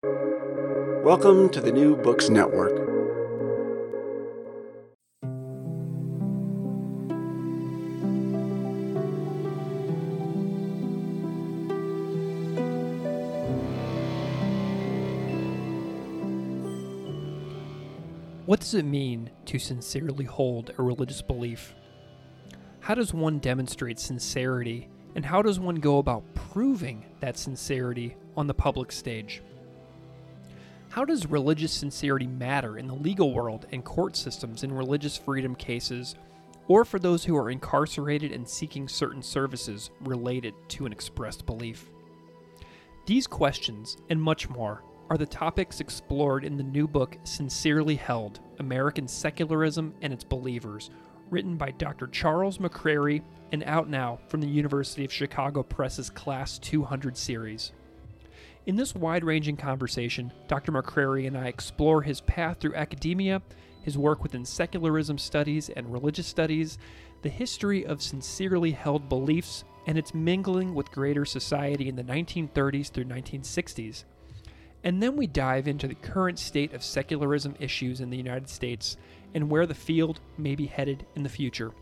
Welcome to the New Books Network. What does it mean to sincerely hold a religious belief? How does one demonstrate sincerity, and how does one go about proving that sincerity on the public stage? How does religious sincerity matter in the legal world and court systems in religious freedom cases, or for those who are incarcerated and seeking certain services related to an expressed belief? These questions, and much more, are the topics explored in the new book Sincerely Held American Secularism and Its Believers, written by Dr. Charles McCrary and out now from the University of Chicago Press's Class 200 series. In this wide ranging conversation, Dr. McCrary and I explore his path through academia, his work within secularism studies and religious studies, the history of sincerely held beliefs, and its mingling with greater society in the 1930s through 1960s. And then we dive into the current state of secularism issues in the United States and where the field may be headed in the future.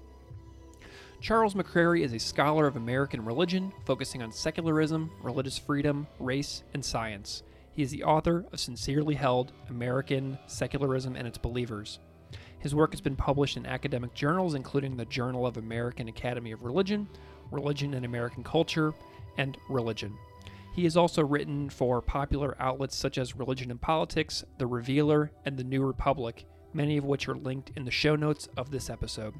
Charles McCrary is a scholar of American religion, focusing on secularism, religious freedom, race, and science. He is the author of Sincerely Held American Secularism and Its Believers. His work has been published in academic journals, including the Journal of American Academy of Religion, Religion and American Culture, and Religion. He has also written for popular outlets such as Religion and Politics, The Revealer, and The New Republic, many of which are linked in the show notes of this episode.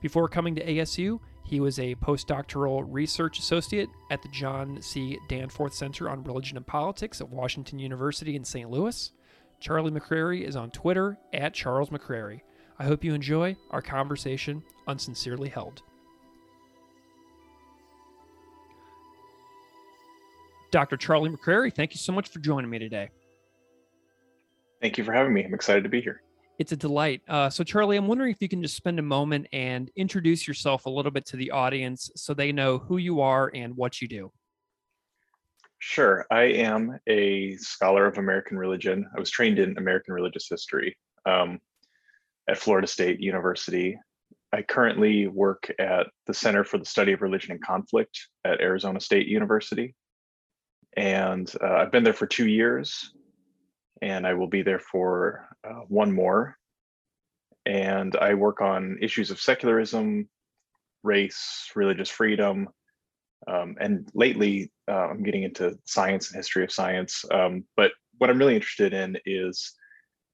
Before coming to ASU, he was a postdoctoral research associate at the John C. Danforth Center on Religion and Politics at Washington University in St. Louis. Charlie McCrary is on Twitter at Charles McCrary. I hope you enjoy our conversation on Sincerely Held. Dr. Charlie McCrary, thank you so much for joining me today. Thank you for having me. I'm excited to be here. It's a delight. Uh, so, Charlie, I'm wondering if you can just spend a moment and introduce yourself a little bit to the audience so they know who you are and what you do. Sure. I am a scholar of American religion. I was trained in American religious history um, at Florida State University. I currently work at the Center for the Study of Religion and Conflict at Arizona State University and uh, I've been there for two years, and I will be there for uh, one more. And I work on issues of secularism, race, religious freedom, um, and lately uh, I'm getting into science and history of science. Um, but what I'm really interested in is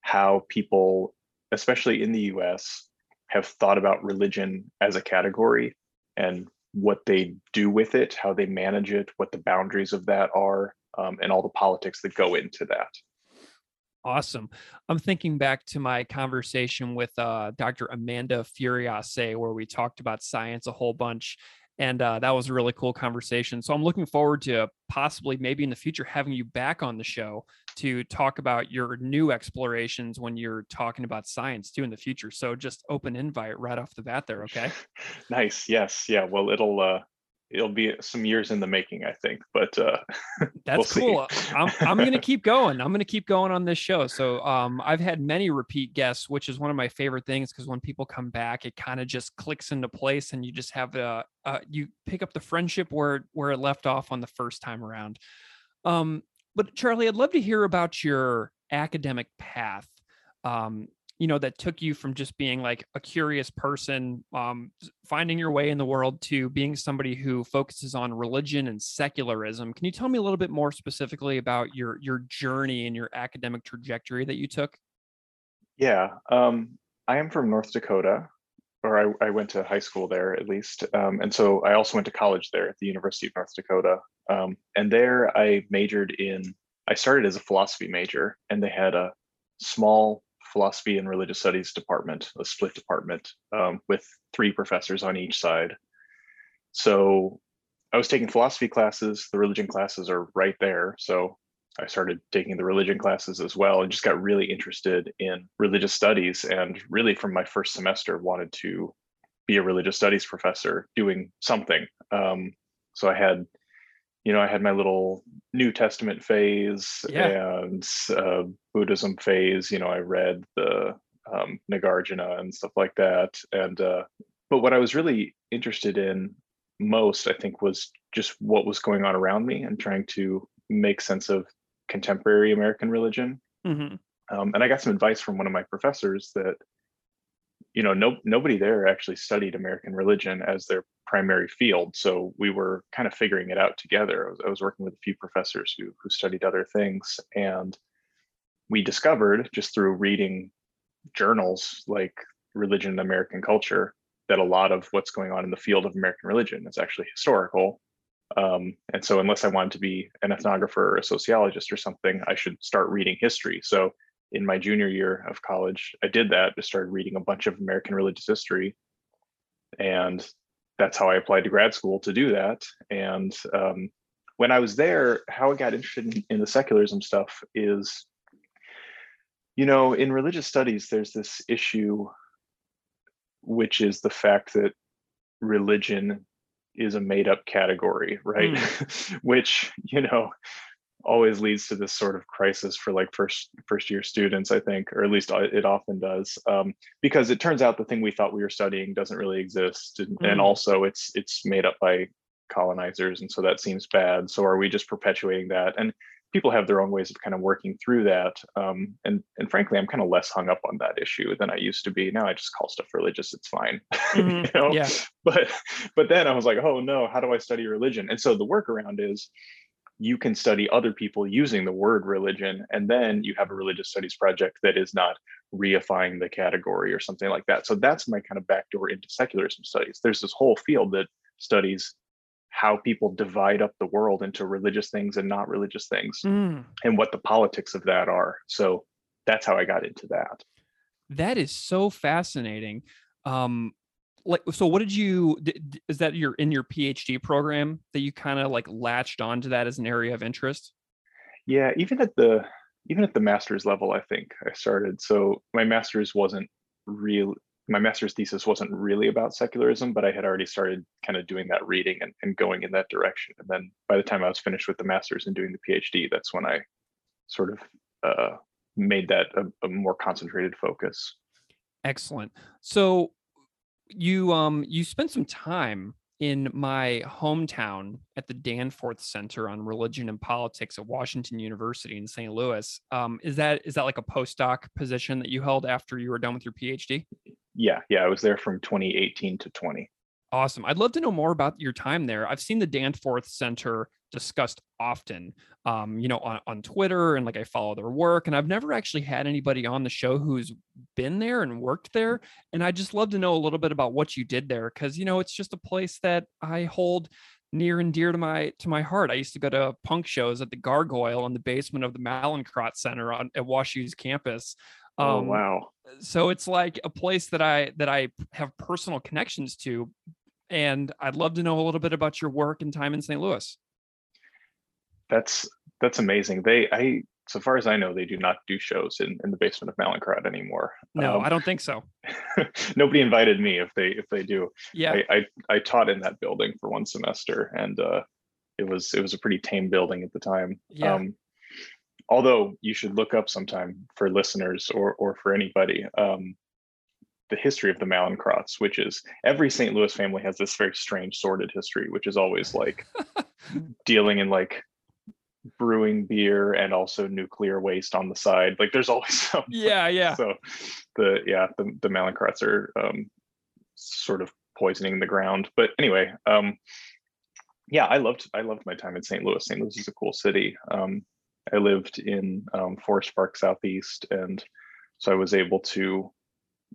how people, especially in the U.S., have thought about religion as a category and what they do with it, how they manage it, what the boundaries of that are, um, and all the politics that go into that. Awesome. I'm thinking back to my conversation with uh, Dr. Amanda Furiasse, where we talked about science a whole bunch and uh, that was a really cool conversation. So I'm looking forward to possibly maybe in the future having you back on the show to talk about your new explorations when you're talking about science too in the future. So just open invite right off the bat there. Okay. nice. Yes. Yeah. Well, it'll uh, it'll be some years in the making, I think. But uh, that's cool. I'm I'm gonna keep going. I'm gonna keep going on this show. So um, I've had many repeat guests, which is one of my favorite things because when people come back, it kind of just clicks into place, and you just have a uh, you pick up the friendship where where it left off on the first time around. Um, but Charlie, I'd love to hear about your academic path. Um, you know that took you from just being like a curious person um, finding your way in the world to being somebody who focuses on religion and secularism. Can you tell me a little bit more specifically about your your journey and your academic trajectory that you took? Yeah um, i am from north dakota or I, I, went to high school there at least um, and so i also went to college there at the university of north dakota um, and there i majored in i started as a philosophy major and they had a small philosophy and religious studies department, a split department um, with three professors on each side. So I was taking philosophy classes, the religion classes are right there. So I started taking the religion classes as well and just got really interested in religious studies. And really, from my first semester, wanted to be a religious studies professor doing something. Um, so I had you know, I had my little New Testament phase Yeah. and uh, Buddhism phase. You know, I read the um, Nagarjuna and stuff like that. And uh, but what I was really interested in most, I think, was just what was going on around me and trying to make sense of contemporary American religion. hmm Um, and I got some advice from one of my professors that, you know, no nobody there actually studied American religion as their primary field. So we were kind of figuring it out together. I was, I was working with a few professors who who studied other things, and we discovered just through reading journals like Religion and American Culture that a lot of what's going on in the field of American religion is actually historical. Um, and so, unless I wanted to be an ethnographer or a sociologist or something, I should start reading history. So, in my junior year of college, I did that. Just started reading a bunch of American religious history, and that's how I applied to grad school to do that. And um, when I was there, how I got interested in, in the secularism stuff is, you know, in religious studies, there's this issue, which is the fact that religion is a made up category, right? which, you know, always leads to this sort of crisis for like first first year students i think or at least it often does um, because it turns out the thing we thought we were studying doesn't really exist and, and Mm. also it's it's made up by colonizers and so that seems bad so are we just perpetuating that and people have their own ways of kind of working through that um, and and frankly i'm kind of less hung up on that issue than i used to be now i just call stuff religious it's fine Mhm. you know Yeah. but but then i was like oh no how do i study religion and so the workaround is you can study other people using the word religion and then you have a religious studies project that is not reifying the category or something like that so that's my kind of backdoor into secularism studies there's this whole field that studies how people divide up the world into religious things and not religious things Mm. and what the politics of that are so that's how i got into that That is so fascinating. Um, like, so what did you? Is that your in your PhD program that you kind of like latched onto that as an area of interest? Yeah, even at the even at the master's level, I think I started. So my master's wasn't real. My master's thesis wasn't really about secularism, but I had already started kind of doing that reading and, and going in that direction. And then by the time I was finished with the master's and doing the PhD, that's when I sort of uh, made that a, a more concentrated focus. Excellent. So you um you spent some time in my hometown at the Danforth Center on Religion and Politics at Washington University in St. Louis. Um, is that is that like a postdoc position that you held after you were done with your PhD? Yeah, yeah, I was there from 2018 to 20. Awesome. I'd love to know more about your time there. I've seen the Danforth Center discussed often, um, you know, on, on Twitter and like I follow their work. And I've never actually had anybody on the show who's been there and worked there. And I just love to know a little bit about what you did there because, you know, it's just a place that I hold near and dear to my to my heart. I used to go to punk shows at the Gargoyle in the basement of the Mallinckrodt Center on at WashU's campus. oh Um, wow. so it's like a place that I that I have personal connections to, and I'd love to know a little bit about your work and time in St. Louis. That's that's amazing. They I so far as I know, they do not do shows in, in the basement of Mallinckrodt anymore. No, Um, I don't think so. nobody invited me if they if they do. Yeah, I, I I taught in that building for one semester, and uh, it was it was a pretty tame building at the time. Yeah. Um, although you should look up sometime for listeners or or for anybody um, the history of the Mallinckrodts, which is every St. Louis family has this very strange sordid history, which is always like dealing in like brewing beer and also nuclear waste on the side. Like there's always some yeah, yeah. so the yeah the, the Mallinckrodts are um, sort of poisoning the ground but anyway um, yeah i loved i loved my time in st louis st louis is a cool city um, i lived in um, forest park southeast and so i was able to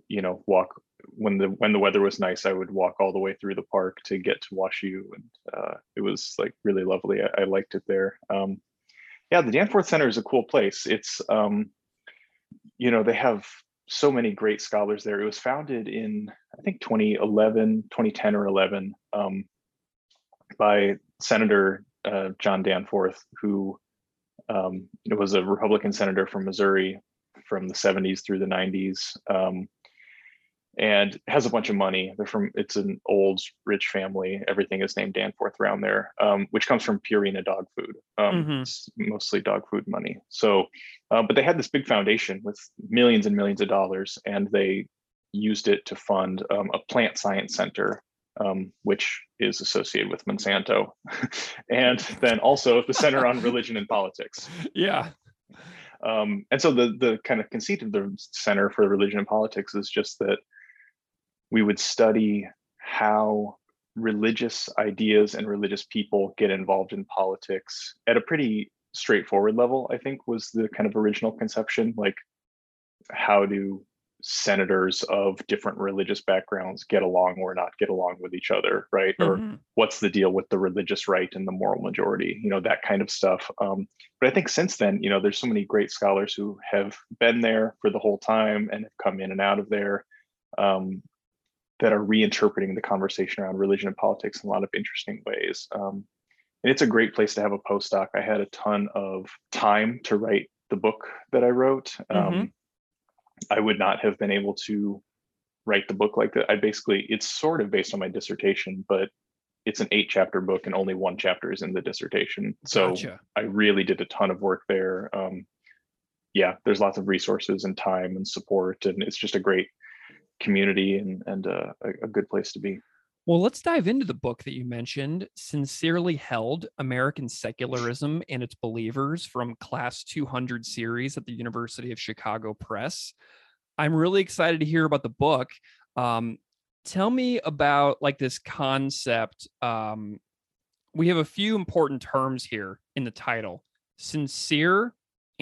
you know walk when the when the weather was nice i would walk all the way through the park to get to washu and uh, it was like really lovely. I, I liked it there. Um, yeah the danforth center is a cool place. It's um, you know they have so many great scholars there. It was founded in i think 2011 2010 or 11 um, by senator uh, john danforth who um, was a republican senator from missouri from the 70s through the 90s um, and has a bunch of money. They're from it's an old rich family. Everything is named Danforth around there, um, which comes from Purina dog food. Um, Mhm. It's mostly dog food money. So, uh, but they had this big foundation with millions and millions of dollars, and they used it to fund um, a plant science center, um, which is associated with Monsanto, and then also the Center on Religion and Politics. Yeah. Um, and so the the kind of conceit of the Center for Religion and Politics is just that we would study how religious ideas and religious people get involved in politics at a pretty straightforward level. I think was the kind of original conception, like how do senators of different religious backgrounds get along or not get along with each other, right? Or Mhm. what's the deal with the religious right and the moral majority you know that kind of stuff um, but i think since then you know there's so many great scholars who have been there for the whole time and have come in and out of there um, that are reinterpreting the conversation around religion and politics in a lot of interesting ways. Um, and it's a great place to have a postdoc. I had a ton of time to write the book that i wrote. Um, Mhm. i would not have been able to write the book like that. I basically it's sort of based on my dissertation but it's an eight chapter book and only one chapter is in the dissertation. So Gotcha. i really did a ton of work there. Um, yeah there's lots of resources and time and support and it's just a great community and and uh, a, a good place to be Well, let's dive into the book that you mentioned, Sincerely Held American Secularism and Its Believers from Class 200 series at the University of Chicago Press. I'm really excited to hear about the book. Um, tell me about like this concept. Um, we have a few important terms here in the title sincere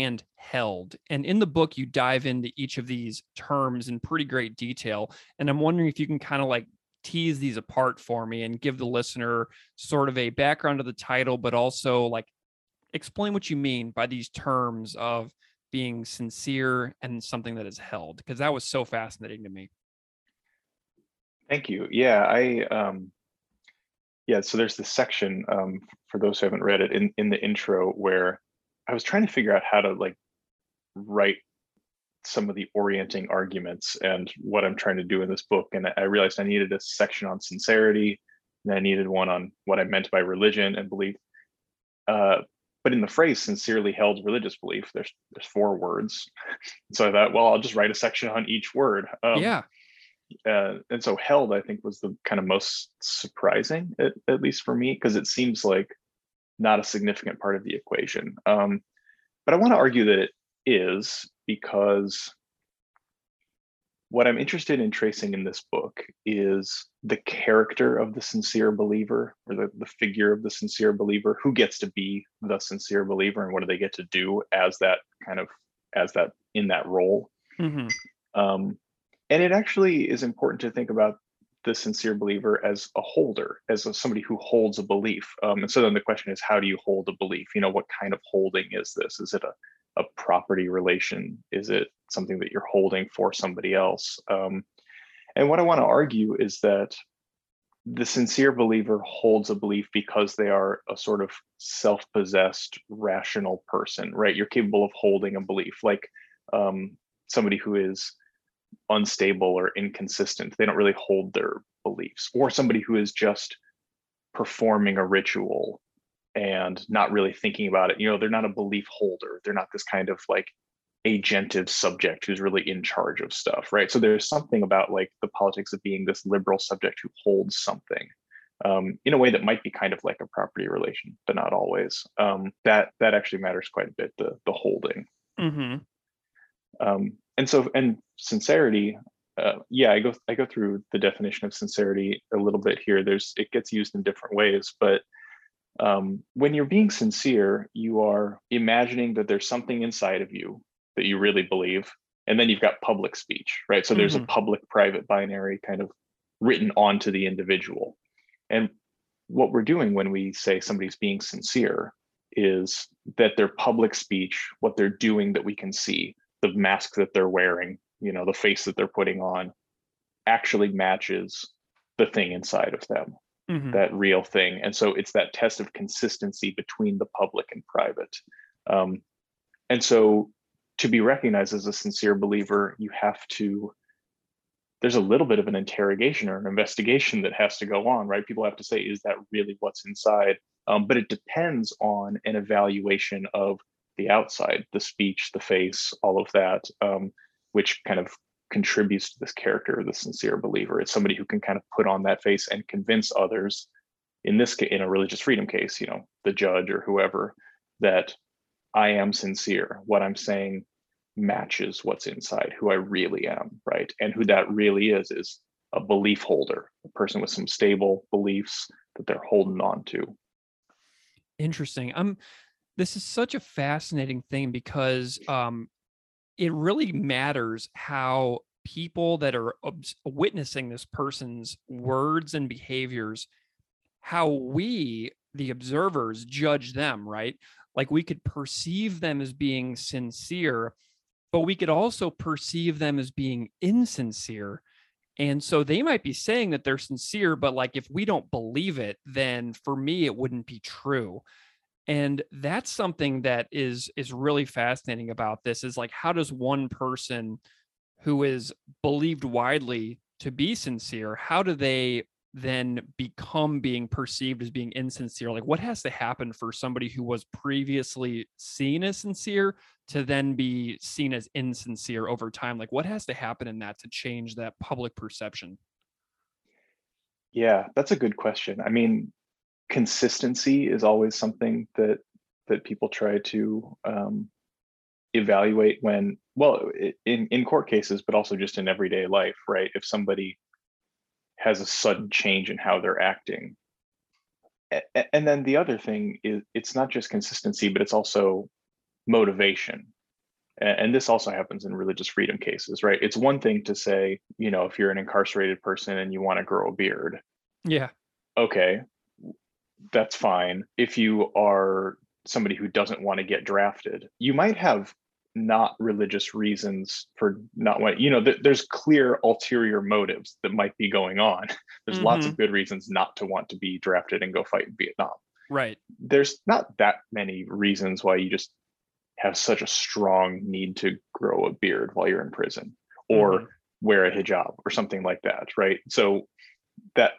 and held. And in the book, you dive into each of these terms in pretty great detail. And I'm wondering if you can kind of like tease these apart for me and give the listener sort of a background of the title, but also like explain what you mean by these terms of being sincere and something that is held, because that was so fascinating to me. Thank you. Yeah, I um yeah, so there's this section um for those who haven't read it in in the intro where I was trying to figure out how to like write some of the orienting arguments and what I'm trying to do in this book and I realized I needed a section on sincerity and I needed one on what I meant by religion and belief. Uh but in the phrase sincerely held religious belief, there's there's four words. So I thought, well, I'll just write a section on each word. Um, yeah. uh, and so held i think was the kind of most surprising at, at least for me because it seems like not a significant part of the equation. Um, but i want to argue that it is because what i'm interested in tracing in this book is the character of the sincere believer or the, the figure of the sincere believer who gets to be the sincere believer and what do they get to do as that kind of as that in that role. Hmm um, and it actually is important to think about the sincere believer as a holder, as a, somebody who holds a belief. Um, and so then the question is, how do you hold a belief? You know, what kind of holding is this? Is it a, a property relation? Is it something that you're holding for somebody else? Um, and what I want to argue is that the sincere believer holds a belief because they are a sort of self-possessed, rational person, right? You're capable of holding a belief, like um, somebody who is unstable or inconsistent. They don't really hold their beliefs, or somebody who is just performing a ritual and not really thinking about it. You know, they're not a belief holder. They're not this kind of like agentive subject who's really in charge of stuff, right? So there's something about like the politics of being this liberal subject who holds something um, in a way that might be kind of like a property relation, but not always. Um, that that actually matters quite a bit. The the holding. hmm Um, and so and sincerity uh, yeah i go i go through the definition of sincerity a little bit here. There's it gets used in different ways but um, when you're being sincere you are imagining that there's something inside of you that you really believe and then you've got public speech right? So there's Mhm. a public private binary kind of written onto the individual. And what we're doing when we say somebody's being sincere is that their public speech what they're doing that we can see the mask that they're wearing, you know, the face that they're putting on actually matches the thing inside of them, hmm that real thing. And so it's that test of consistency between the public and private. Um, and so to be recognized as a sincere believer, you have to there's a little bit of an interrogation or an investigation that has to go on, right? People have to say, is that really what's inside? Um, but it depends on an evaluation of the outside, the speech, the face, all of that, um, which kind of contributes to this character of the sincere believer. It's somebody who can kind of put on that face and convince others, in this case, in a religious freedom case, you know, the judge or whoever, that I am sincere. What I'm saying matches what's inside, who I really am, right? And who that really is is a belief holder, a person with some stable beliefs that they're holding on to. Interesting. I'm this is such a fascinating thing because um it really matters how people that are witnessing this person's words and behaviors how we the observers judge them right? Like we could perceive them as being sincere but we could also perceive them as being insincere and so they might be saying that they're sincere but like if we don't believe it then for me it wouldn't be true and that's something that is is really fascinating about this is like how does one person who is believed widely to be sincere how do they then become being perceived as being insincere? Like what has to happen for somebody who was previously seen as sincere to then be seen as insincere over time? Like what has to happen in that to change that public perception? Yeah that's a good question. I mean consistency is always something that that people try to um, evaluate when well in in court cases but also just in everyday life right? If somebody has a sudden change in how they're acting. And then the other thing is it's not just consistency but it's also motivation. And this also happens in religious freedom cases right? It's one thing to say you know if you're an incarcerated person and you want to grow a beard. Yeah. Okay that's fine. If you are somebody who doesn't want to get drafted, you might have not religious reasons for not want you know th- there's clear ulterior motives that might be going on there's mm-hmm. lots of mm-hmm. good reasons not to want to be drafted and go fight in vietnam right there's not that many reasons why you just have such a strong need to grow a beard while you're in prison or mm-hmm. wear a hijab or something like that right so that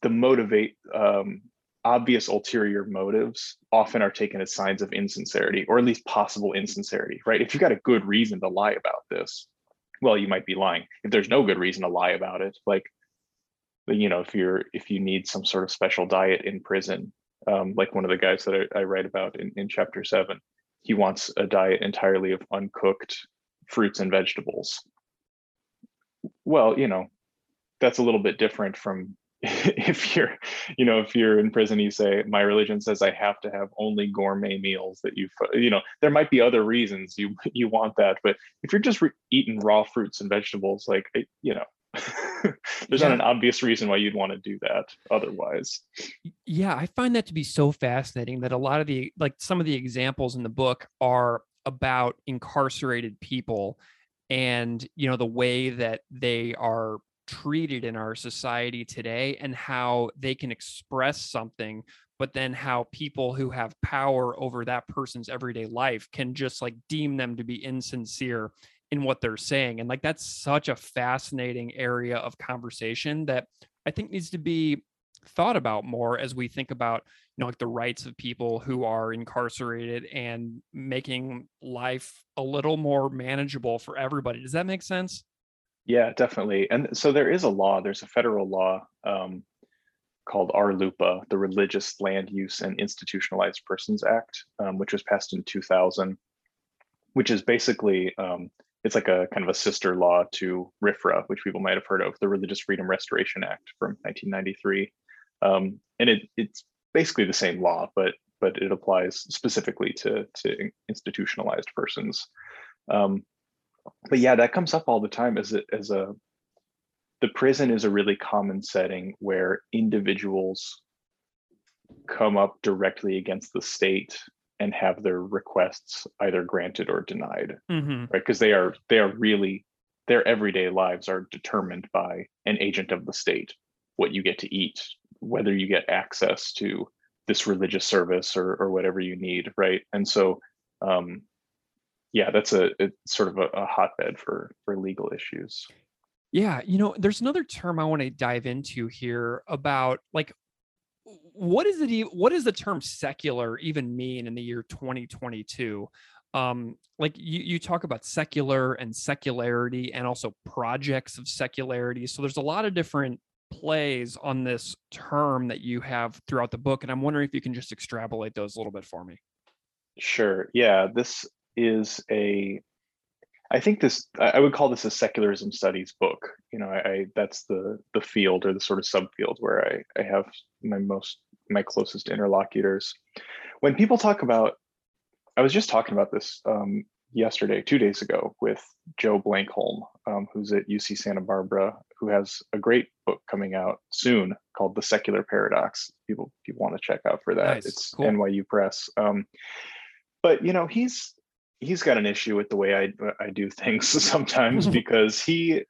the motivate um, obvious ulterior motives often are taken as signs of insincerity or at least possible insincerity, right? If you've got a good reason to lie about this, well, you might be lying. If there's no good reason to lie about it, like, you know, if you're if you need some sort of special diet in prison, um, like one of the guys that I, I write about in, in chapter seven, he wants a diet entirely of uncooked fruits and vegetables. Well, you know, that's a little bit different from if you're you know if you're in prison you say my religion says i have to have only gourmet meals that you you know there might be other reasons you you want that but if you're just re- eating raw fruits and vegetables like you know there's yeah. not an obvious reason why you'd want to do that otherwise yeah i find that to be so fascinating that a lot of the like some of the examples in the book are about incarcerated people and you know the way that they are treated in our society today and how they can express something but then how people who have power over that person's everyday life can just like deem them to be insincere in what they're saying. And like that's such a fascinating area of conversation that i think needs to be thought about more as we think about you know like the rights of people who are incarcerated and making life a little more manageable for everybody. Does that make sense yeah, definitely. And so there is a law, there's a federal law um, called RLUIPA, the Religious Land Use and Institutionalized Persons Act, um, which was passed in 2000, which is basically, um, it's like a kind of a sister law to RFRA, which people might have heard of, the Religious Freedom Restoration Act from 1993. Um, and it, it's basically the same law, but but it applies specifically to, to institutionalized persons. Um, but yeah, that comes up all the time as a, as a the prison is a really common setting where individuals come up directly against the state and have their requests either granted or denied mm-hmm. right because they are they are really their everyday lives are determined by an agent of the state what you get to eat whether you get access to this religious service or or whatever you need right and so um, yeah, that's a it's sort of a, a hotbed for for legal issues. Yeah, you know, there's another term I want to dive into here about like what is it what does the term secular even mean in the year 2022? Um like you you talk about secular and secularity and also projects of secularity. So there's a lot of different plays on this term that you have throughout the book and I'm wondering if you can just extrapolate those a little bit for me. Sure. Yeah, this is a I think this I would call this a secularism studies book. You know, I, I, that's the the field or the sort of subfield where I, I have my most my closest interlocutors. When people talk about, I was just talking about this um, yesterday, two days ago, with Joe Blankholm, um, who's at UC Santa Barbara, who has a great book coming out soon called The Secular Paradox. People people want to check out for that. Nice. It's Cool. NYU Press. Um, but you know, he's he's got an issue with the way I I do things sometimes because he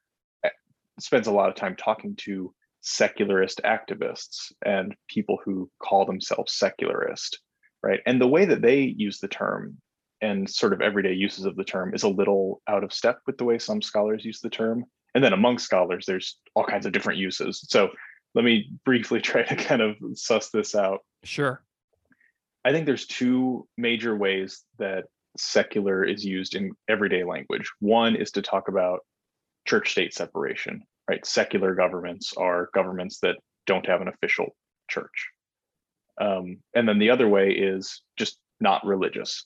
eh, spends a lot of time talking to secularist activists and people who call themselves secularist, right? And the way that they use the term and sort of everyday uses of the term is a little out of step with the way some scholars use the term. And then among scholars, there's all kinds of different uses. So let me briefly try to kind of suss this out. Sure. I think there's two major ways that secular is used in everyday language. One is to talk about church state separation, right? Secular governments are governments that don't have an official church. Um, and then the other way is just not religious.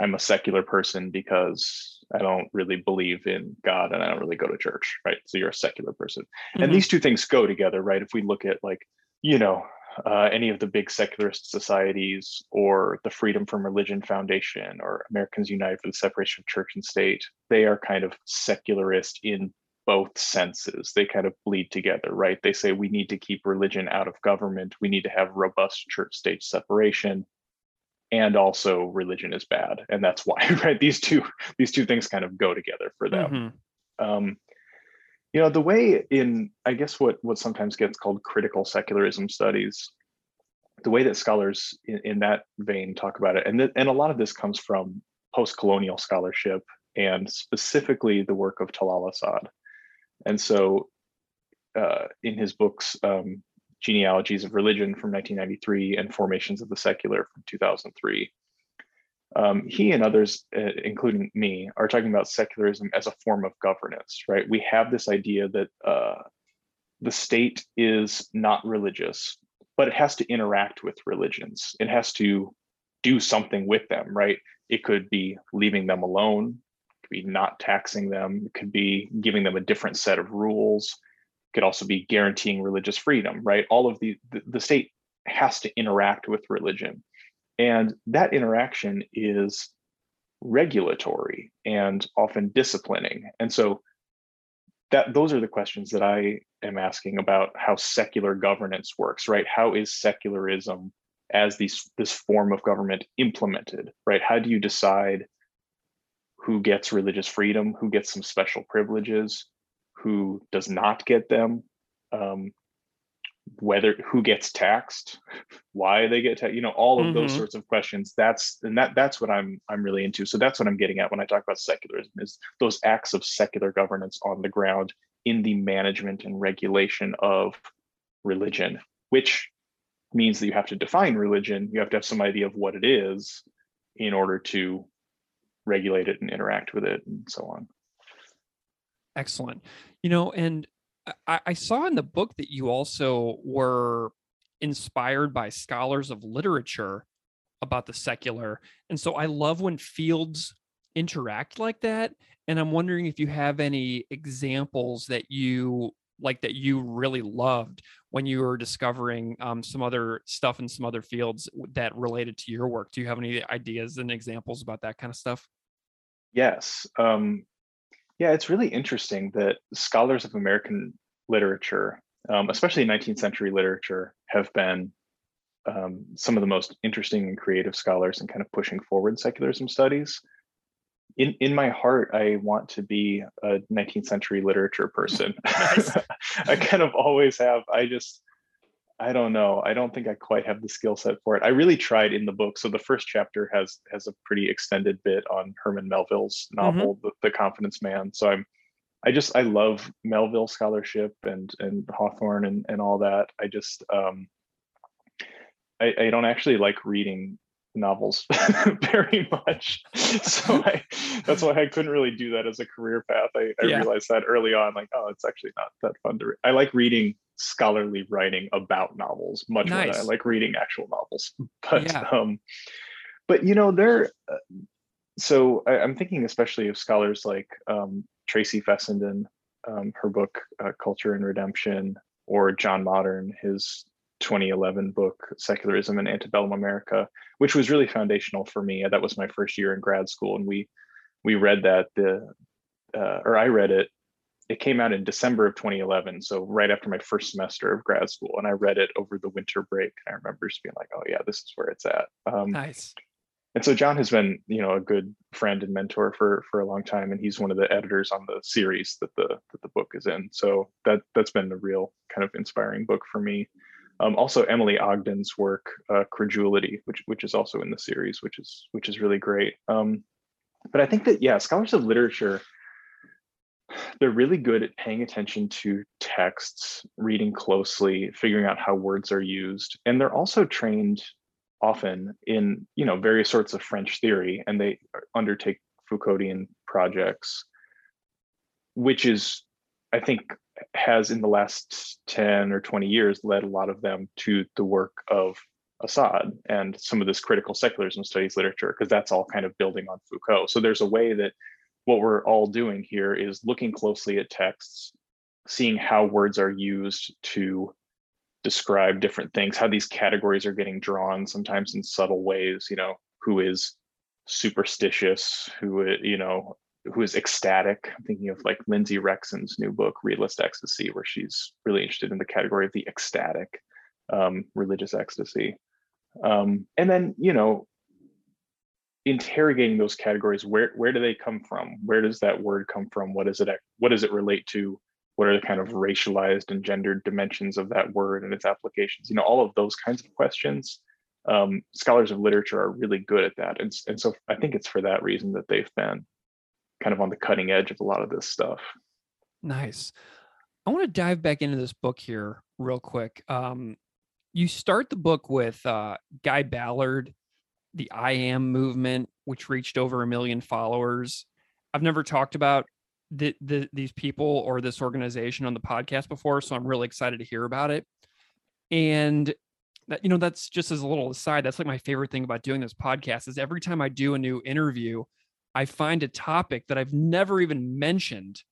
I'm a secular person because I don't really believe in God and I don't really go to church, right? So you're a secular person. Mhm. And these two things go together, right? If we look at like, you know, uh, any of the big secularist societies or the Freedom from Religion Foundation or Americans United for the Separation of Church and State, they are kind of secularist in both senses. They kind of bleed together, right? They say we need to keep religion out of government, we need to have robust church state separation. And also religion is bad. And that's why, right? These two, these two things kind of go together for them Mhm. um, you know the way in i guess what what sometimes gets called critical secularism studies the way that scholars in, in that vein talk about it and th- and a lot of this comes from post-colonial scholarship and specifically the work of talal asad. And so uh, in his books um, genealogies of religion from 1993 and formations of the secular from 2003 um, he and others, uh, including me, are talking about secularism as a form of governance, right? We have this idea that uh, the state is not religious, but it has to interact with religions. It has to do something with them, right? It could be leaving them alone, could be not taxing them, it could be giving them a different set of rules, it could also be guaranteeing religious freedom, right? All of the, the, the state has to interact with religion. And that interaction is regulatory and often disciplining. And so that those are the questions that I am asking about how secular governance works, right? How is secularism as these this form of government implemented, right? How do you decide who gets religious freedom, who gets some special privileges, who does not get them? Um, whether who gets taxed why they get taxed you know all of those Mhm. sorts of questions that's and that that's what i'm i'm really into so that's what i'm getting at when i talk about secularism is those acts of secular governance on the ground in the management and regulation of religion which means that you have to define religion you have to have some idea of what it is in order to regulate it and interact with it and so on Excellent. You know, and I, I saw in the book that you also were inspired by scholars of literature about the secular. And so I love when fields interact like that. And I'm wondering if you have any examples that you like that you really loved when you were discovering um, some other stuff in some other fields that related to your work. Do you have any ideas and examples about that kind of stuff? Yes. Um, yeah, it's really interesting that scholars of American literature, um, especially 19th century literature, have been um, some of the most interesting and creative scholars in kind of pushing forward secularism studies. In in my heart, I want to be a 19th century literature person. I kind of always have. I just I don't know. I don't think I quite have the skill set for it. I really tried in the book. So the first chapter has has a pretty extended bit on Herman Melville's novel, the, the Confidence Man. So I'm I just I love Melville scholarship and and Hawthorne and and all that. I just um, I, I don't actually like reading novels very much. So I, that's why I couldn't really do that as a career path. I, I yeah. realized that early on, like, oh, it's actually not that fun to read. I like reading scholarly writing about novels much nice. more than I like reading actual novels. But yeah. um, but you know, there. Uh, so I, am thinking especially of scholars like um, Tracy Fessenden, um, her book uh, Culture and Redemption, or John Modern, his 2011 book secularism in antebellum america which was really foundational for me. That was my first year in grad school and we we read that the uh, or i read it. It came out in december of 2011 so right after my first semester of grad school and i read it over the winter break and i remember just being like oh yeah this is where it's at. Um, nice. and so john has been you know a good friend and mentor for for a long time and he's one of the editors on the series that the that the book is in. So that that's been a real kind of inspiring book for me um, also, Emily Ogden's work, uh, Credulity, which which is also in the series, which is which is really great. Um, but I think that yeah, scholars of literature, they're really good at paying attention to texts, reading closely, figuring out how words are used, and they're also trained often in you know various sorts of French theory, and they undertake Foucauldian projects, which is I think has in the last 10 or 20 years led a lot of them to the work of Asad and some of this critical secularism studies literature, because that's all kind of building on Foucault. So there's a way that what we're all doing here is looking closely at texts, seeing how words are used to describe different things, how these categories are getting drawn, sometimes in subtle ways, you know, who is superstitious, who, you know, who is ecstatic. I'm thinking of like Lindsay Reckson's new book, Realist Ecstasy, where she's really interested in the category of the ecstatic, um, religious ecstasy. Um, and then, you know, interrogating those categories, where where do they come from? Where does that word come from? What is it? What does it relate to? What are the kind of racialized and gendered dimensions of that word and its applications? You know, all of those kinds of questions. Um, scholars of literature are really good at that, and and so I think it's for that reason that they've been kind of on the cutting edge of a lot of this stuff. Nice. I want to dive back into this book here real quick. Um, you start the book with uh, Guy Ballard, the I Am movement, which reached over a million followers. I've never talked about the, the, these people or this organization on the podcast before, so I'm really excited to hear about it. And that, you know, that's just as a little aside. That's like my favorite thing about doing this podcast is every time I do a new interview, I find a topic that I've never even mentioned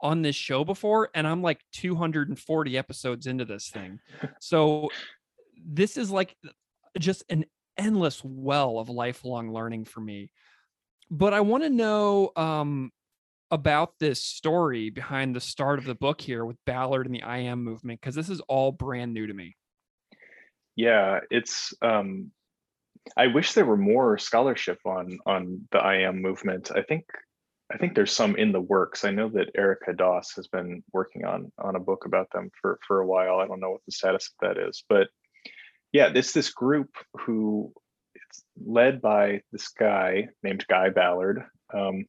on this show before and I'm like 240 episodes into this thing. So this is like just an endless well of lifelong learning for me. But I want to know um, about this story behind the start of the book here with Ballard and the I am movement because this is all brand new to me. Yeah, it's um I wish there were more scholarship on on the I am movement. I think I think there's some in the works. I know that Erica Doss has been working on on a book about them for for a while. I don't know what the status of that is, but yeah, this this group who it's led by this guy named Guy Ballard. Um,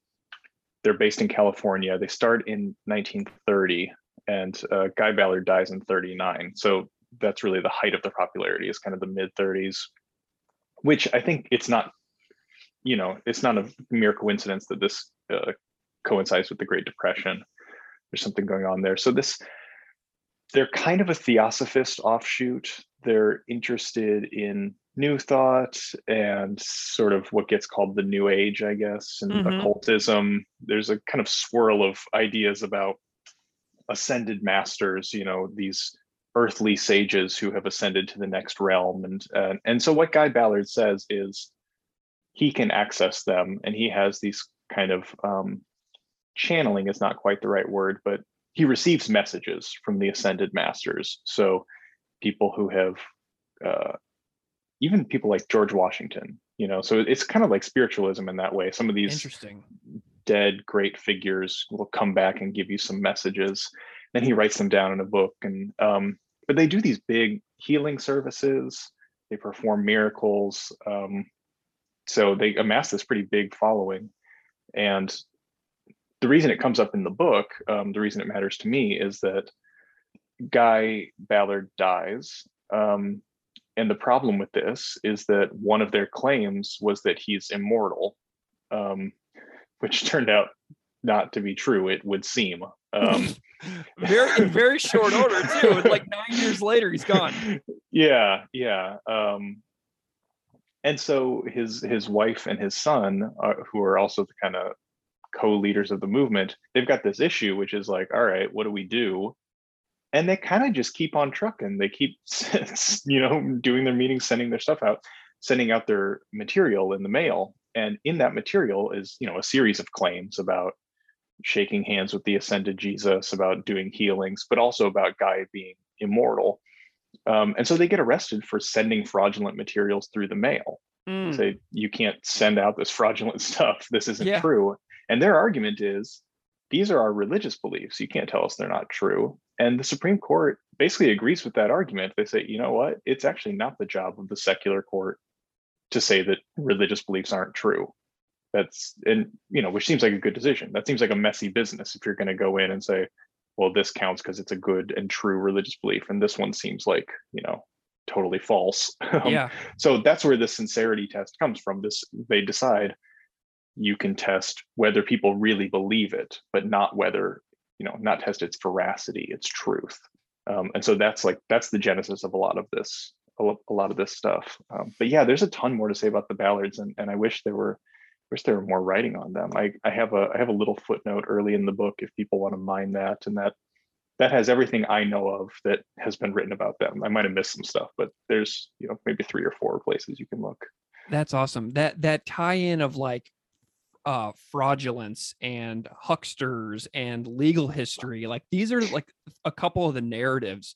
they're based in California. They start in 1930, and uh, Guy Ballard dies in 39. So that's really the height of the popularity. Is kind of the mid 30s which I think it's not, you know, it's not a mere coincidence that this uh, coincides with the Great Depression. There's something going on there. So this, they're kind of a theosophist offshoot. They're interested in new thought and sort of what gets called the new age, I guess, and mm-hmm. occultism. There's a kind of swirl of ideas about ascended masters, you know, these earthly sages who have ascended to the next realm. And uh, and so what guy ballard says is he can access them and he has these kind of um, channeling is not quite the right word but he receives messages from the ascended masters. So people who have uh, even people like george washington you know so it's kind of like spiritualism in that way. Some of these interesting. dead great figures will come back and give you some messages then he writes them down in a book and um, but they do these big healing services they perform miracles um, so they amass this pretty big following and the reason it comes up in the book, um, the reason it matters to me is that Guy Ballard dies. Um, and the problem with this is that one of their claims was that he's immortal, um, which turned out not to be true, it would seem. Very in very short order too. And like nine years later, he's gone. Yeah, yeah. Um, and so his his wife and his son, uh, who are also the kind of co-leaders of the movement, they've got this issue, which is like, all right, what do we do? And they kind of just keep on trucking. They keep, you know, doing their meetings, sending their stuff out, sending out their material in the mail. And in that material is, you know, a series of claims about shaking hands with the ascended Jesus, about doing healings, but also about Guy being immortal. Um, and so they get arrested for sending fraudulent materials through the mail. Mm. Say you can't send out this fraudulent stuff. This isn't yeah. true. And their argument is these are our religious beliefs. You can't tell us they're not true. And the Supreme Court basically agrees with that argument. They say, you know what? It's actually not the job of the secular court to say that religious beliefs aren't true that's and you know which seems like a good decision. That seems like a messy business if you're going to go in and say well this counts because it's a good and true religious belief and this one seems like you know totally false. Um, yeah. so that's where the sincerity test comes from. This they decide you can test whether people really believe it but not whether you know not test its veracity its truth. Um, and so that's like that's the genesis of a lot of this a, a lot of this stuff. Um, but yeah there's a ton more to say about the ballards and, and i wish there were wish there were more writing on them. I, I have a I have a little footnote early in the book if people want to mine that, and that that has everything I know of that has been written about them. I might have missed some stuff, but there's you know maybe three or four places you can look. That's awesome. That that tie-in of like uh fraudulence and hucksters and legal history like these are like a couple of the narratives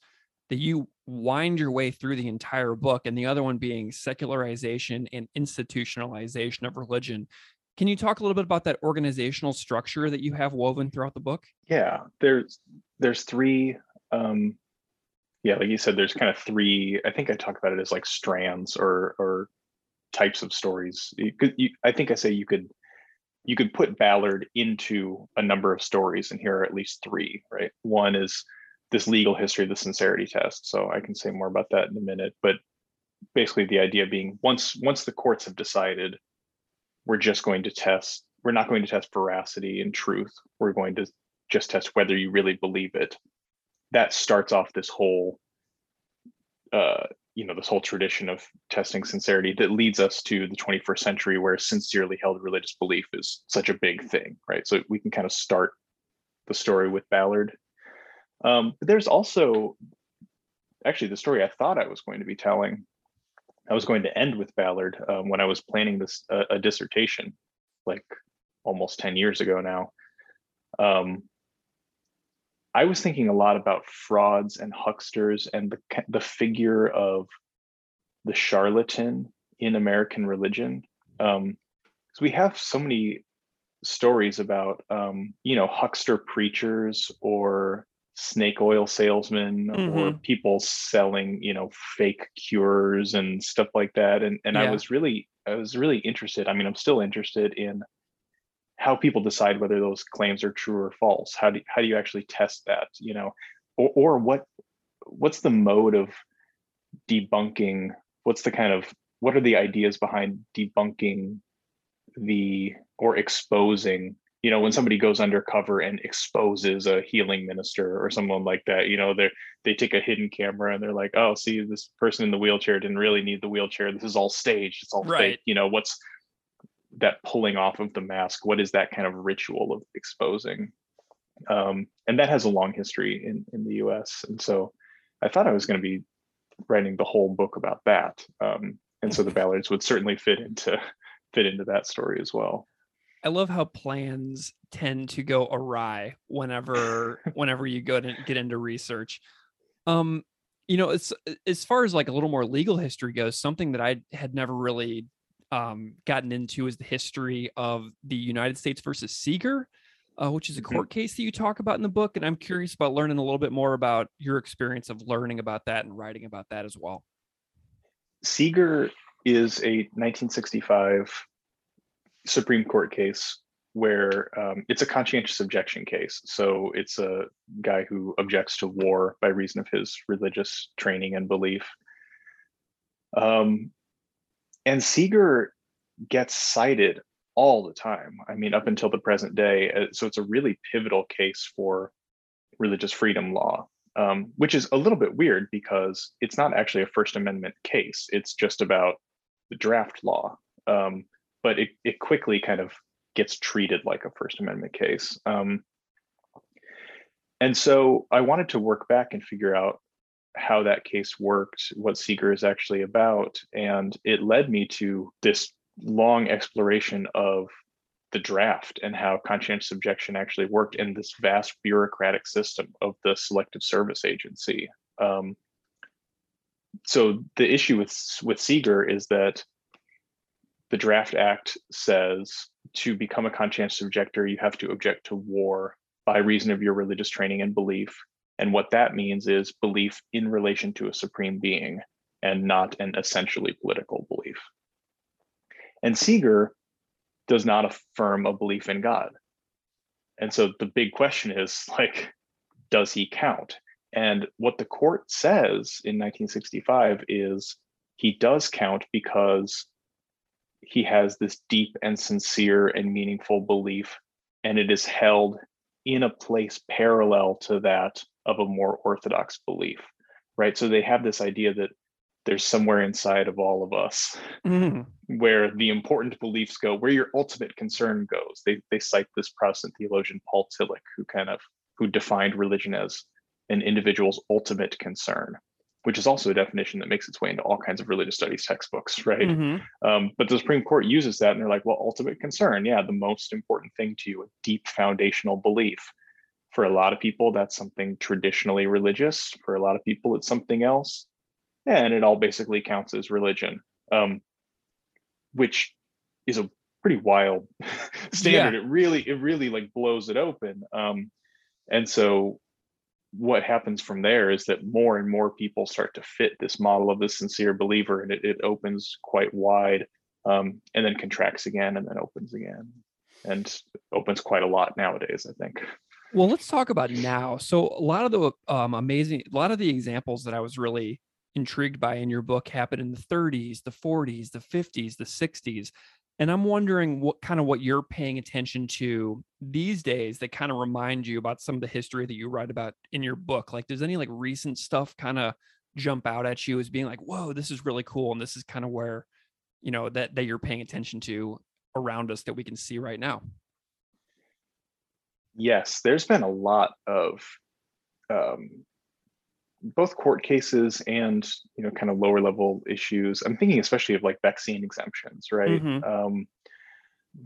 that you wind your way through the entire book, and the other one being secularization and institutionalization of religion. Can you talk a little bit about that organizational structure that you have woven throughout the book? Yeah, there's there's three um yeah, like you said, there's kind of three. I think I talk about it as like strands or or types of stories. You could, you, I think I say you could you could put Ballard into a number of stories, and here are at least three. Right, one is this legal history the sincerity test. So I can say more about that in a minute. But basically, the idea being once once the courts have decided we're just going to test, we're not going to test veracity and truth. We're going to just test whether you really believe it. That starts off this whole, uh, you know, this whole tradition of testing sincerity that leads us to the 21st century, where sincerely held religious belief is such a big thing, right? So we can kind of start the story with Ballard um, but there's also actually the story I thought I was going to be telling. I was going to end with Ballard um, when I was planning this uh, a dissertation, like almost ten years ago now. Um, I was thinking a lot about frauds and hucksters and the the figure of the charlatan in American religion. Um, because we have so many stories about um, you know huckster preachers or snake oil salesmen mm-hmm. or people selling you know fake cures and stuff like that and and yeah. i was really i was really interested i mean i'm still interested in how people decide whether those claims are true or false how do, how do you actually test that you know or, or what what's the mode of debunking what's the kind of what are the ideas behind debunking the or exposing you know when somebody goes undercover and exposes a healing minister or someone like that you know they they take a hidden camera and they're like oh see this person in the wheelchair didn't really need the wheelchair. This is all staged. It's all right. fake you know what's that pulling off of the mask? What is that kind of ritual of exposing? Um, and that has a long history in in the us and so i thought i was going to be writing the whole book about that. Um, and so the ballards would certainly fit into fit into that story as well I love how plans tend to go awry whenever whenever you go to get into research. Um, you know, it's as far as like a little more legal history goes, something that I had never really um, gotten into is the history of the United States versus Seeger, uh, which is a mm-hmm. court case that you talk about in the book. And I'm curious about learning a little bit more about your experience of learning about that and writing about that as well. Seeger is a 1965 Supreme Court case where um, it's a conscientious objection case. So it's a guy who objects to war by reason of his religious training and belief. Um, and Seeger gets cited all the time. I mean, up until the present day. Uh, so it's a really pivotal case for religious freedom law, um, which is a little bit weird because it's not actually a First Amendment case. It's just about the draft law. Um, but it, it quickly kind of gets treated like a First Amendment case. Um, and so I wanted to work back and figure out how that case worked, what Seeger is actually about. And it led me to this long exploration of the draft and how conscientious objection actually worked in this vast bureaucratic system of the Selective Service Agency. Um, so the issue with with Seeger is that the Draft Act says to become a conscientious objector, you have to object to war by reason of your religious training and belief. And what that means is belief in relation to a supreme being and not an essentially political belief. And Seeger does not affirm a belief in God. And so the big question is like, does he count? And what the court says in 1965 is he does count because he has this deep and sincere and meaningful belief, and it is held in a place parallel to that of a more orthodox belief, right? So they have this idea that there's somewhere inside of all of us mm-hmm. where the important beliefs go, where your ultimate concern goes. They they cite this Protestant theologian Paul Tillich, who kind of who defined religion as an individual's ultimate concern, which is also a definition that makes its way into all kinds of religious studies textbooks, right? Mm-hmm. Um, but the Supreme Court uses that, and they're like, well, ultimate concern, yeah, the most important thing to you, a deep foundational belief. For a lot of people, that's something traditionally religious. For a lot of people, it's something else and it all basically counts as religion, um, which is a pretty wild standard. Yeah. It really, it really like blows it open. Um, and so what happens from there is that more and more people start to fit this model of the sincere believer and it, it opens quite wide um, and then contracts again and then opens again and opens quite a lot nowadays i think well let's talk about now so a lot of the um, amazing a lot of the examples that i was really intrigued by in your book happened in the 30s, the 40s, the 50s, the 60s. And I'm wondering what kind of what you're paying attention to these days that kind of remind you about some of the history that you write about in your book. Like, does any like recent stuff kind of jump out at you as being like, whoa, this is really cool. And this is kind of where, you know, that that you're paying attention to around us that we can see right now. Yes, there's been a lot of um, both court cases and you know kind of lower level issues i'm thinking especially of like vaccine exemptions right? Mm-hmm. um,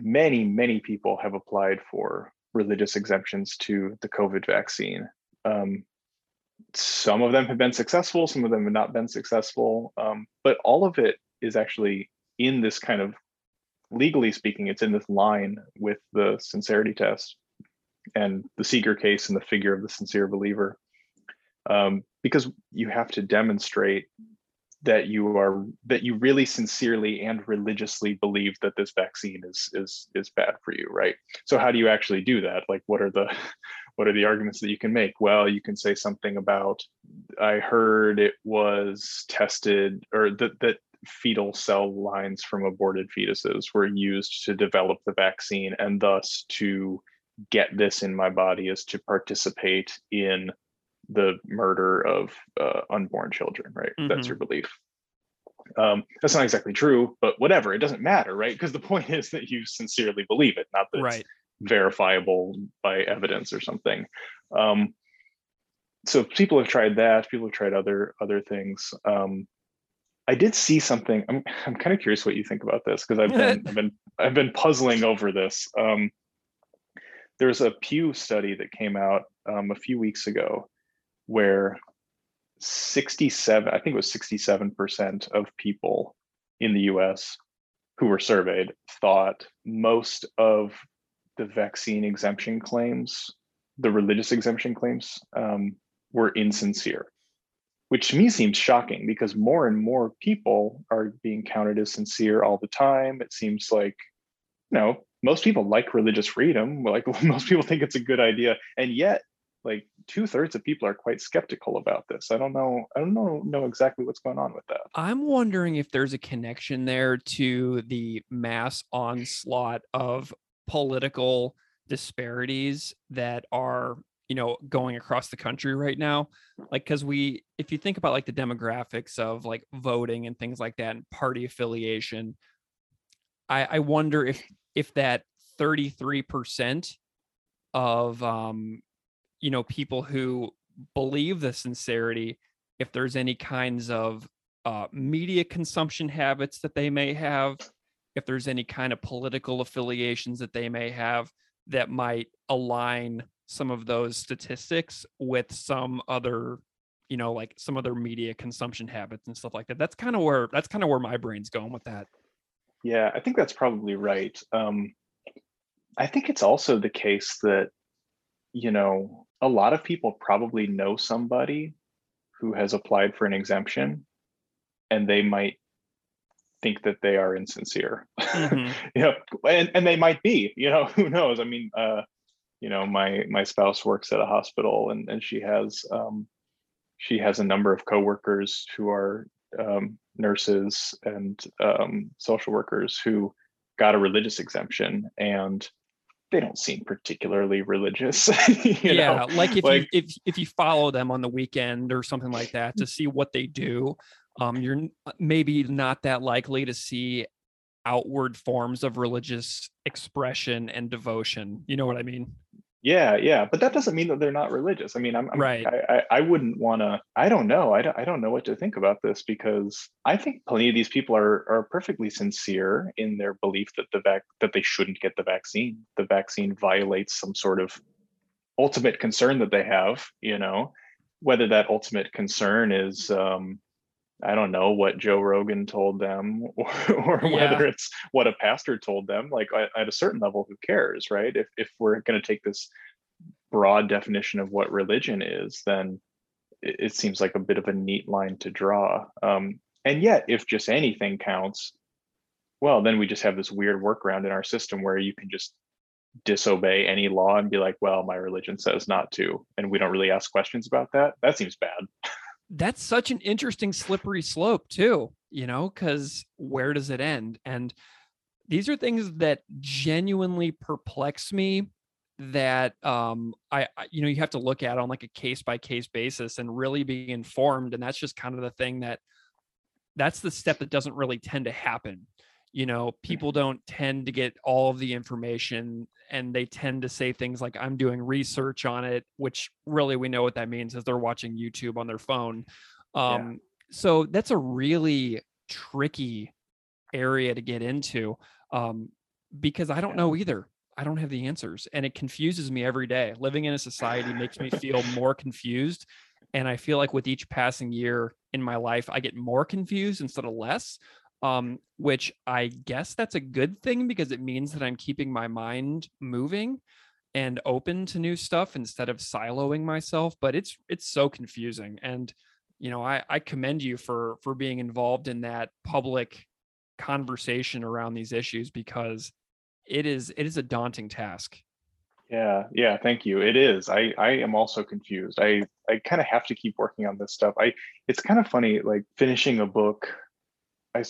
many many people have applied for religious exemptions to the covid vaccine. Um, some of them have been successful some of them have not been successful um, but all of it is actually in this kind of legally speaking it's in this line with the sincerity test and the seeger case and the figure of the sincere believer um, because you have to demonstrate that you are that you really sincerely and religiously believe that this vaccine is is is bad for you right? So how do you actually do that? Like what are the what are the arguments that you can make? Well you can say something about i heard it was tested or that that fetal cell lines from aborted fetuses were used to develop the vaccine and thus to get this in my body is to participate in the murder of uh, unborn children, right? Mm-hmm. That's your belief. Um, that's not exactly true, but whatever, it doesn't matter, right? Because the point is that you sincerely believe it, not that right. it's verifiable by evidence or something. Um, so people have tried that. People have tried other other things. Um, I did see something. I'm I'm kind of curious what you think about this because I've been I've been I've been puzzling over this. Um, there's a Pew study that came out um, a few weeks ago where 67, I think it was 67% of people in the US who were surveyed thought most of the vaccine exemption claims, the religious exemption claims, um, were insincere, which to me seems shocking because more and more people are being counted as sincere all the time. It seems like, you know, most people like religious freedom. Like most people think it's a good idea, and yet like two thirds of people are quite skeptical about this. I don't know. I don't know know exactly what's going on with that. I'm wondering if there's a connection there to the mass onslaught of political disparities that are you know going across the country right now like because we if you think about like the demographics of like voting and things like that and party affiliation i i wonder if if that 33% of um you know people who believe the sincerity if there's any kinds of uh, media consumption habits that they may have if there's any kind of political affiliations that they may have that might align some of those statistics with some other you know like some other media consumption habits and stuff like that. That's kind of where that's kind of where my brain's going with that. Yeah i think that's probably right. Um i think it's also the case that you know a lot of people probably know somebody who has applied for an exemption and they might think that they are insincere. Mm-hmm. you know and, and they might be you know who knows? I mean uh you know my my spouse works at a hospital and and she has um she has a number of coworkers who are um, nurses and um, social workers who got a religious exemption and they don't seem particularly religious yeah know? like if like, you if, if you follow them on the weekend or something like that to see what they do um, you're maybe not that likely to see outward forms of religious expression and devotion. You know what I mean? Yeah, yeah, but that doesn't mean that they're not religious. I mean, I'm, I'm right. I, I, I wouldn't want to. I don't know. I don't. I don't know what to think about this because I think plenty of these people are are perfectly sincere in their belief that the vac that they shouldn't get the vaccine. The vaccine violates some sort of ultimate concern that they have. You know, whether that ultimate concern is um, I don't know what Joe Rogan told them or, or yeah. whether it's what a pastor told them. Like at, a certain level, who cares, right? If if we're going to take this broad definition of what religion is, then it, it, seems like a bit of a neat line to draw. Um, and yet, if just anything counts, well, then we just have this weird workaround in our system where you can just disobey any law and be like, well, my religion says not to, and we don't really ask questions about that. That seems bad. that's such an interesting slippery slope too you know because where does it end? And these are things that genuinely perplex me that um I, I you know you have to look at on like a case by case basis and really be informed and that's just kind of the thing that that's the step that doesn't really tend to happen you know people don't tend to get all of the information and they tend to say things like i'm doing research on it which really we know what that means is they're watching youtube on their phone. Um, yeah. so that's a really tricky area to get into um, because i don't know either. I don't have the answers and it confuses me every day. Living in a society makes me feel more confused and i feel like with each passing year in my life i get more confused instead of less um, which I guess that's a good thing because it means that I'm keeping my mind moving and open to new stuff instead of siloing myself. But it's it's so confusing, and you know I I commend you for for being involved in that public conversation around these issues because it is it is a daunting task. Yeah, yeah, thank you. It is. I I am also confused. I I kind of have to keep working on this stuff. I it's kind of funny like finishing a book I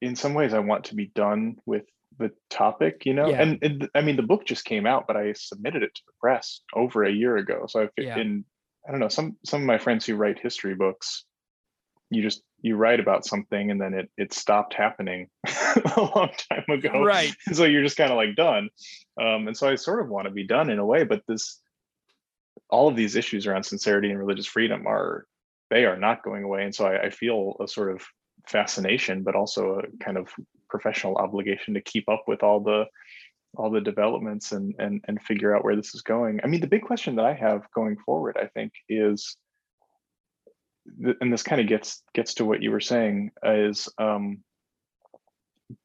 in some ways I want to be done with the topic, you know. Yeah. And, and, I mean, the book just came out, but I submitted it to the press over a year ago. So I've yeah. in I don't know some some of my friends who write history books, you just you write about something and then it it stopped happening a long time ago. Right. so you're just kind of like done. Um, and so I sort of want to be done in a way, but this all of these issues around sincerity and religious freedom are they are not going away. And so I, I feel a sort of fascination, but also a kind of professional obligation to keep up with all the all the developments and and and figure out where this is going. I mean, the big question that I have going forward, I think, is, and this kind of gets gets to what you were saying, is um,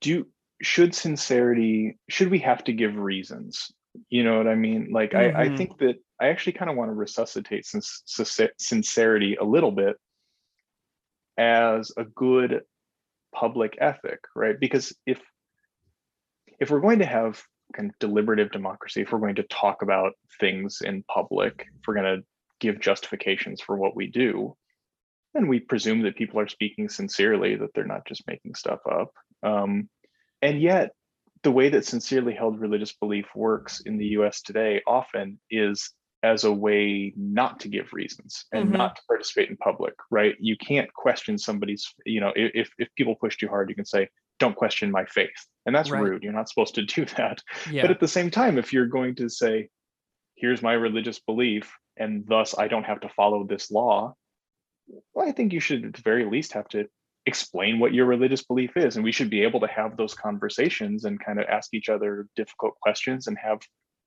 do should sincerity should we have to give reasons? You know what I mean? Like, mm-hmm. I I think that I actually kind of want to resuscitate sincerity a little bit as a good public ethic, right? Because if if we're going to have kind of deliberative democracy, if we're going to talk about things in public, if we're going to give justifications for what we do, then we presume that people are speaking sincerely, that they're not just making stuff up. Um, and yet, the way that sincerely held religious belief works in the US today often is as a way not to give reasons and Mhm. not to participate in public, right? You can't question somebody's, you know, if if people push too hard, you can say, don't question my faith. And that's Right. rude. You're not supposed to do that. Yeah. But at the same time, if you're going to say, here's my religious belief, and thus I don't have to follow this law, well, I think you should at the very least have to explain what your religious belief is. And we should be able to have those conversations and kind of ask each other difficult questions and have,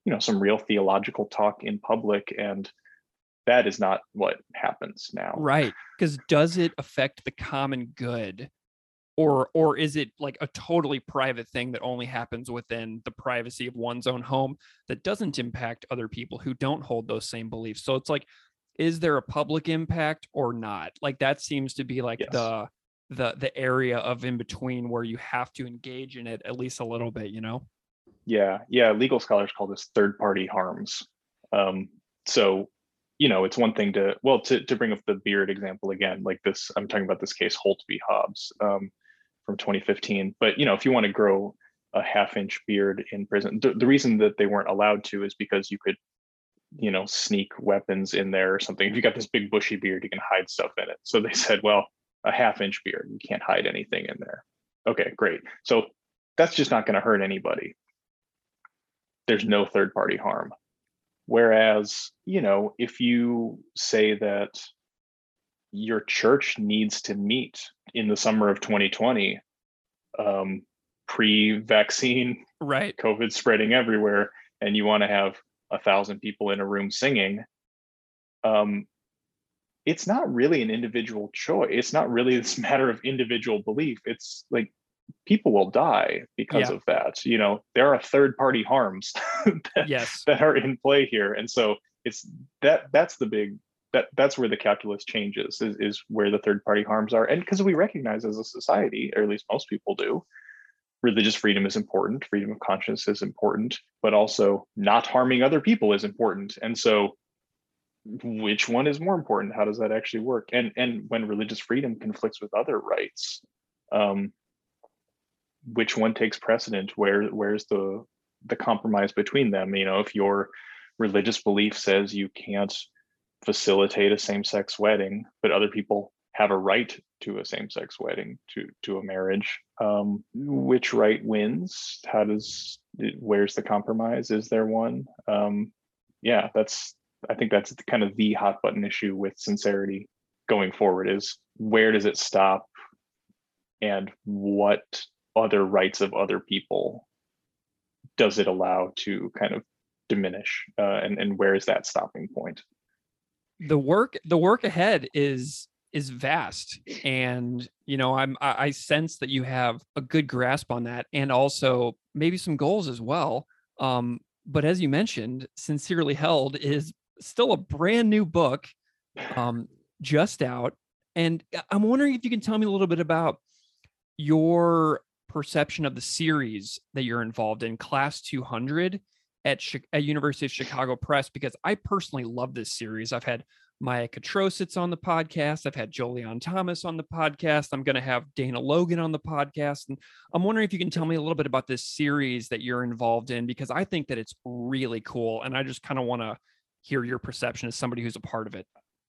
you know, some real theological talk in public. And that is not what happens now. Right. Because does it affect the common good? Or or is it like a totally private thing that only happens within the privacy of one's own home that doesn't impact other people who don't hold those same beliefs? So it's like, is there a public impact or not? Like that seems to be like Yes. the the the area of in between where you have to engage in it at least a little bit, you know? Yeah, yeah. Legal scholars call this third party harms. Um, so, you know, it's one thing to well to to bring up the beard example again, like this. I'm talking about this case Holt v. Hobbs um, from 2015. But you know, if you want to grow a half inch beard in prison, the, the reason that they weren't allowed to is because you could, you know, sneak weapons in there or something. If you got this big bushy beard, you can hide stuff in it. So they said, well, a half inch beard, you can't hide anything in there. Okay, great. So that's just not going to hurt anybody there's no third party harm. Whereas, you know, if you say that your church needs to meet in the summer of 2020, um, pre vaccine, Right. COVID spreading everywhere, and you want to have a thousand people in a room singing, um, it's not really an individual choice. It's not really this matter of individual belief. It's like people will die because Yeah. of that. You know, there are third party harms that, Yes. that are in play here. And so it's that that's the big that that's where the calculus changes is, is where the third party harms are. And because we recognize as a society, or at least most people do, religious freedom is important, freedom of conscience is important, but also not harming other people is important. And so which one is more important? How does that actually work? And and when religious freedom conflicts with other rights, um, which one takes precedent? Where where's the the compromise between them? You know, if your religious belief says you can't facilitate a same-sex wedding, but other people have a right to a same-sex wedding, to to a marriage, um, which right wins? How does where's the compromise? Is there one? Um, yeah, that's I think that's kind of the hot button issue with sincerity going forward is where does it stop and what other rights of other people does it allow to kind of diminish uh, and, and where is that stopping point? The work the work ahead is is vast. And you know i'm I, sense that you have a good grasp on that and also maybe some goals as well. Um but as you mentioned sincerely held is still a brand new book um just out. And i'm wondering if you can tell me a little bit about your perception of the series that you're involved in class 200 at, at university of chicago press because i personally love this series i've had Maia Kotrosits on the podcast. I've had Jolyon Thomas on the podcast. I'm going to have Dana Logan on the podcast. And I'm wondering if you can tell me a little bit about this series that you're involved in, because I think that it's really cool. And I just kind of want to hear your perception as somebody who's a part of it.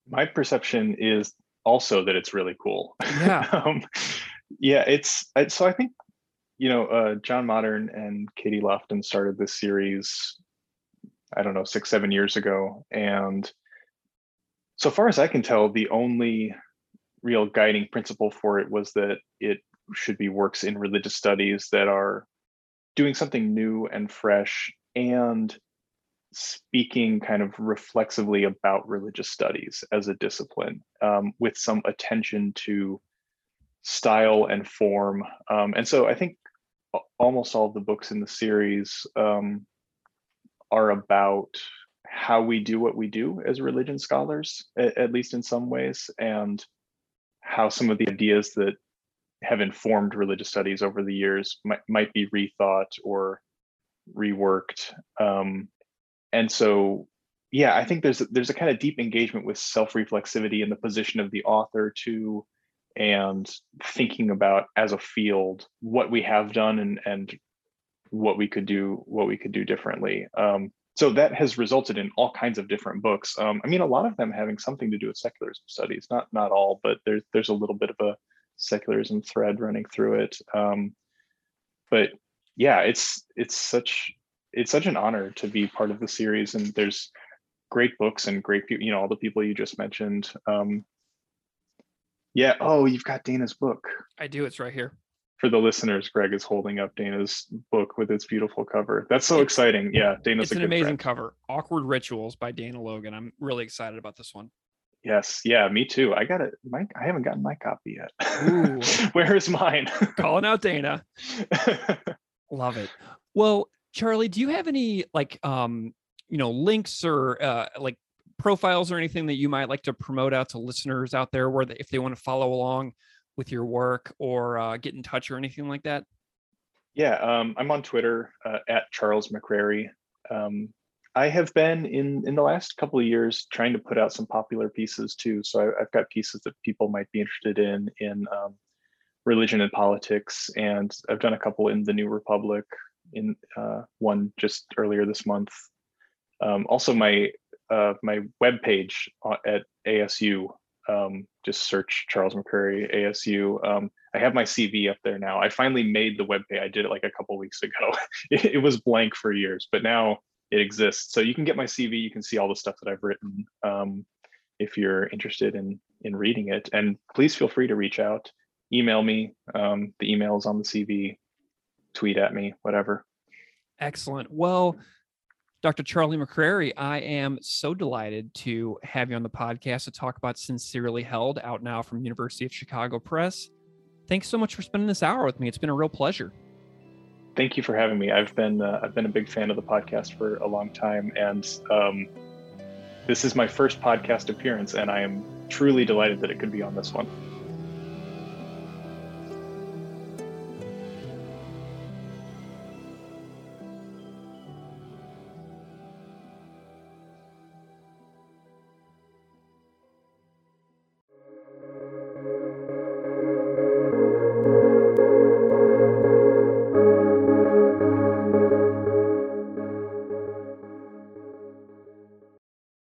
my perception is also that it's really cool Yeah. um, yeah it's so i think you know uh, john modern and katie lofton started this series i don't know six seven years ago and so far as i can tell the only real guiding principle for it was that it should be works in religious studies that are doing something new and fresh and speaking kind of reflexively about religious studies as a discipline um, with some attention to style and form. Um, and so I think almost all of the books in the series um, are about how we do what we do as religion scholars, at, at least in some ways, and how some of the ideas that have informed religious studies over the years might, might be rethought or reworked. Um, and so, yeah, I think there's there's a kind of deep engagement with self-reflexivity in the position of the author too, and thinking about as a field what we have done and and what we could do what we could do differently. Um, so that has resulted in all kinds of different books. Um, I mean, a lot of them having something to do with secularism studies, not not all, but there's there's a little bit of a secularism thread running through it. Um, but yeah, it's it's such it's such an honor to be part of the series, and there's great books and great. You know, all the people you just mentioned. Um, yeah. Oh, you've got Dana's book. I do. It's right here for the listeners, Greg is holding up Dana's book with its beautiful cover. That's so it's, exciting. Yeah, Dana's it's an amazing friend. cover. Awkward Rituals by Dana Logan. I'm really excited about this one. Yes, yeah, me too. I got it. Mike, I haven't gotten my copy yet. Where is mine? Calling out Dana. Love it. Well, Charlie, do you have any like um, you know, links or uh like profiles or anything that you might like to promote out to listeners out there where they, if they want to follow along with your work or uh, get in touch or anything like that? Yeah, um, I'm on Twitter uh, at Charles McCrary. Um, I have been in in the last couple of years trying to put out some popular pieces too. So I, have got pieces that people might be interested in in um, religion and politics, and I've done a couple in the New Republic. In uh, one just earlier this month. Um, also, my uh, my web page at ASU um, just search Charles McCrary ASU. Um, I have my CV up there now. I finally made the web page. I did it like a couple weeks ago. it, it, was blank for years, but now it exists. So you can get my CV. You can see all the stuff that I've written um, if you're interested in in reading it. And please feel free to reach out, email me. Um, the email is on the CV. Tweet at me, whatever. Excellent. Well, Dr. Charlie McCrary, I am so delighted to have you on the podcast to talk about Sincerely Held out now from University of Chicago Press. Thanks so much for spending this hour with me. It's been a real pleasure. Thank you for having me. I've been uh, I've been a big fan of the podcast for a long time, and um, this is my first podcast appearance, and I am truly delighted that it could be on this one.